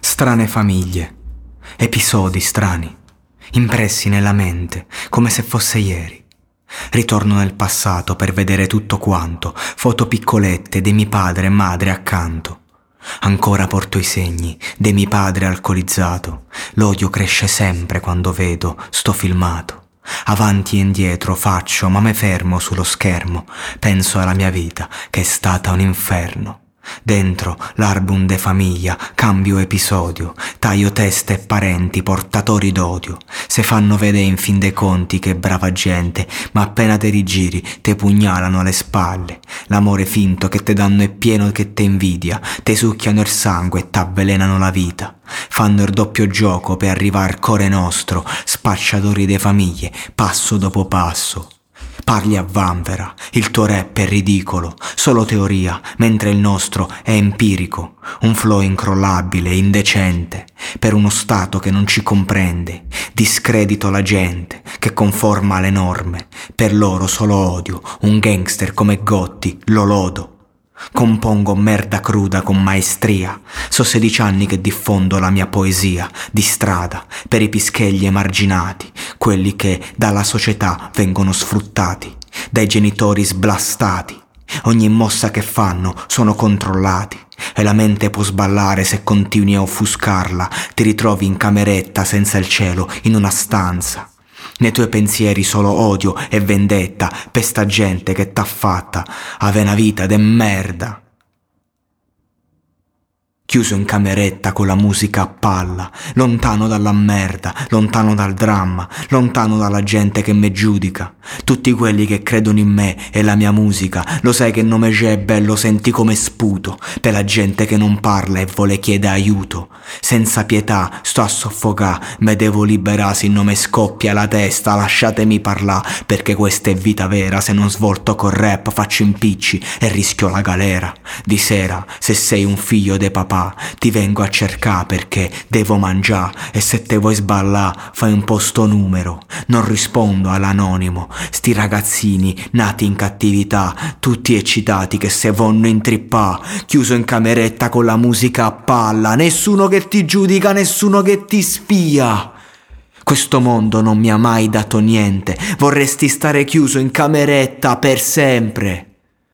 Strane famiglie, episodi strani, impressi nella mente come se fosse ieri. Ritorno nel passato per vedere tutto quanto, foto piccolette di mio padre e madre accanto. Ancora porto i segni di mio padre alcolizzato. L'odio cresce sempre quando vedo sto filmato. Avanti e indietro faccio, ma me fermo sullo schermo. Penso alla mia vita, che è stata un inferno. Dentro l'album de famiglia cambio episodio, taglio teste e parenti portatori d'odio. Se fanno vedere in fin dei conti che brava gente, ma appena te rigiri te pugnalano alle spalle. L'amore finto che te danno è pieno che te invidia, te succhiano il sangue e t'avvelenano la vita. Fanno il doppio gioco per arrivare al core nostro, spacciatori de famiglie, passo dopo passo. Parli a vanvera, il tuo rap è ridicolo, solo teoria, mentre il nostro è empirico, un flow incrollabile, indecente, per uno Stato che non ci comprende, discredito la gente, che conforma alle norme, per loro solo odio, un gangster come Gotti, lo lodo. Compongo merda cruda con maestria. So sedici anni che diffondo la mia poesia di strada per i pischegli emarginati, quelli che dalla società vengono sfruttati, dai genitori sblastati. Ogni mossa che fanno sono controllati e la mente può sballare se continui a offuscarla, ti ritrovi in cameretta senza il cielo, in una stanza. Nei tuoi pensieri solo odio e vendetta per sta gente che t'ha fatta, ave una vita de merda. Chiuso in cameretta con la musica a palla, lontano dalla merda, lontano dal dramma, lontano dalla gente che me giudica. Tutti quelli che credono in me e la mia musica, lo sai che nome c'è bello senti come sputo, per la gente che non parla e vuole chiedere aiuto. Senza pietà sto a soffocà, me devo liberare se non me scoppia la testa, lasciatemi parlare, perché questa è vita vera, se non svolto col rap faccio impicci e rischio la galera. Di sera, se sei un figlio de papà, ti vengo a cercare perché devo mangiare e se te vuoi sballà fai un posto numero. Non rispondo all'anonimo, sti ragazzini nati in cattività, tutti eccitati che se vonno intrippà, chiuso in cameretta con la musica a palla, nessuno che ti giudica, nessuno che ti spia. Questo mondo non mi ha mai dato niente, vorresti stare chiuso in cameretta per sempre.